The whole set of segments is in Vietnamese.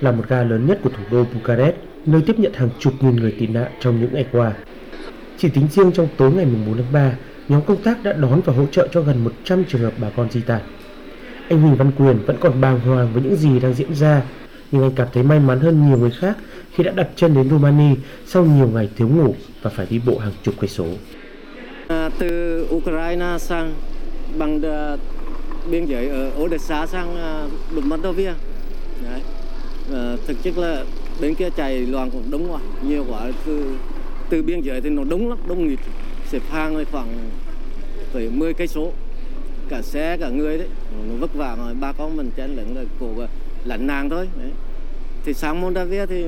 là một ga lớn nhất của thủ đô Bucharest, nơi tiếp nhận hàng chục nghìn người tị nạn trong những ngày qua. Chỉ tính riêng trong tối ngày 4 tháng 3, nhóm công tác đã đón và hỗ trợ cho gần 100 trường hợp bà con di tản. Anh Huỳnh Văn Quyền vẫn còn bàng hoàng với những gì đang diễn ra, nhưng anh cảm thấy may mắn hơn nhiều người khác khi đã đặt chân đến Romania sau nhiều ngày thiếu ngủ và phải đi bộ hàng chục cây số. À, từ Ukraine sang bằng à, biên giới ở Odessa sang à, uh, Moldova. Đấy. À, thực chất là bên kia chạy loạn cũng đông quá, nhiều quá. Từ từ biên giới thì nó đông lắm, đông nghịt, xếp hàng khoảng tới 10 cây số. Cả xe cả người đấy nó vất vả mà ba con mình chen lẫn là cổ lạnh nàng thôi đấy. thì sang Moldavia thì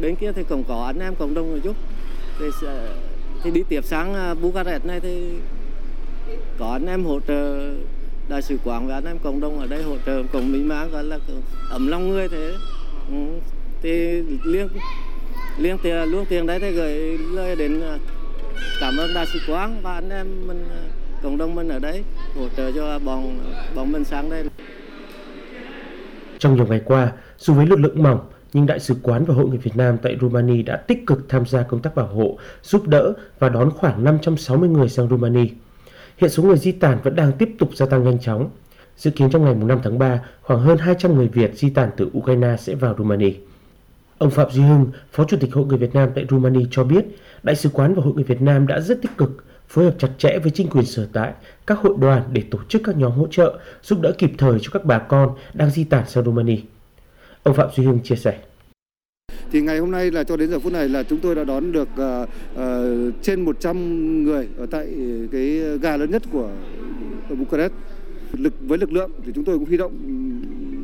bên kia thì cũng có anh em cộng đồng một chút. Thì thì đi tiếp sang à, Bucharest này thì có anh em hỗ trợ đại sứ quán và anh em cộng đồng ở đây hỗ trợ cùng mỹ mãn gọi là ấm lòng người thế ừ. thì liên liên tiền luôn tiền đấy thì gửi lời đến à, cảm ơn đại sứ quán và anh em mình à, cộng đồng mình ở đấy hỗ trợ cho bọn bọn mình sang đây. Trong nhiều ngày qua, dù với lực lượng mỏng, nhưng Đại sứ quán và Hội người Việt Nam tại Romania đã tích cực tham gia công tác bảo hộ, giúp đỡ và đón khoảng 560 người sang Romania. Hiện số người di tản vẫn đang tiếp tục gia tăng nhanh chóng. Dự kiến trong ngày 5 tháng 3, khoảng hơn 200 người Việt di tản từ Ukraine sẽ vào Romania. Ông Phạm Duy Hưng, Phó Chủ tịch Hội người Việt Nam tại Romania cho biết, Đại sứ quán và Hội người Việt Nam đã rất tích cực phối hợp chặt chẽ với chính quyền sở tại, các hội đoàn để tổ chức các nhóm hỗ trợ, giúp đỡ kịp thời cho các bà con đang di tản sang Romania. Ông Phạm Duy Hưng chia sẻ. Thì ngày hôm nay là cho đến giờ phút này là chúng tôi đã đón được uh, uh, trên 100 người ở tại cái ga lớn nhất của Bucharest. Lực với lực lượng thì chúng tôi cũng huy động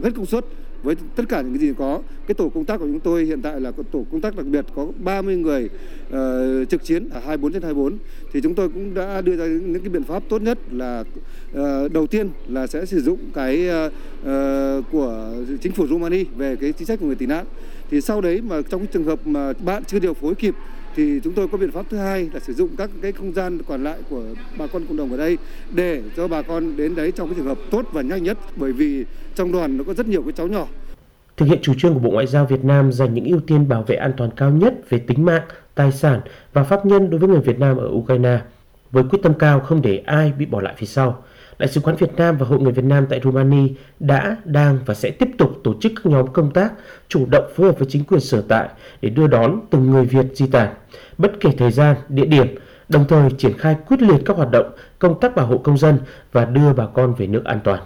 ừ, hết công suất với tất cả những cái gì có. Cái tổ công tác của chúng tôi hiện tại là tổ công tác đặc biệt có 30 người uh, trực chiến ở 24 trên 24 thì chúng tôi cũng đã đưa ra những cái biện pháp tốt nhất là uh, đầu tiên là sẽ sử dụng cái uh, uh, của chính phủ Romania về cái chính sách của người tị nạn. Thì sau đấy mà trong cái trường hợp mà bạn chưa điều phối kịp thì chúng tôi có biện pháp thứ hai là sử dụng các cái không gian còn lại của bà con cộng đồng ở đây để cho bà con đến đấy trong cái trường hợp tốt và nhanh nhất bởi vì trong đoàn nó có rất nhiều cái cháu nhỏ. Thực hiện chủ trương của Bộ Ngoại giao Việt Nam dành những ưu tiên bảo vệ an toàn cao nhất về tính mạng, tài sản và pháp nhân đối với người Việt Nam ở Ukraine, với quyết tâm cao không để ai bị bỏ lại phía sau. Đại sứ quán Việt Nam và Hội người Việt Nam tại Romania đã, đang và sẽ tiếp tục tổ chức các nhóm công tác chủ động phối hợp với chính quyền sở tại để đưa đón từng người Việt di tản, bất kể thời gian, địa điểm, đồng thời triển khai quyết liệt các hoạt động công tác bảo hộ công dân và đưa bà con về nước an toàn.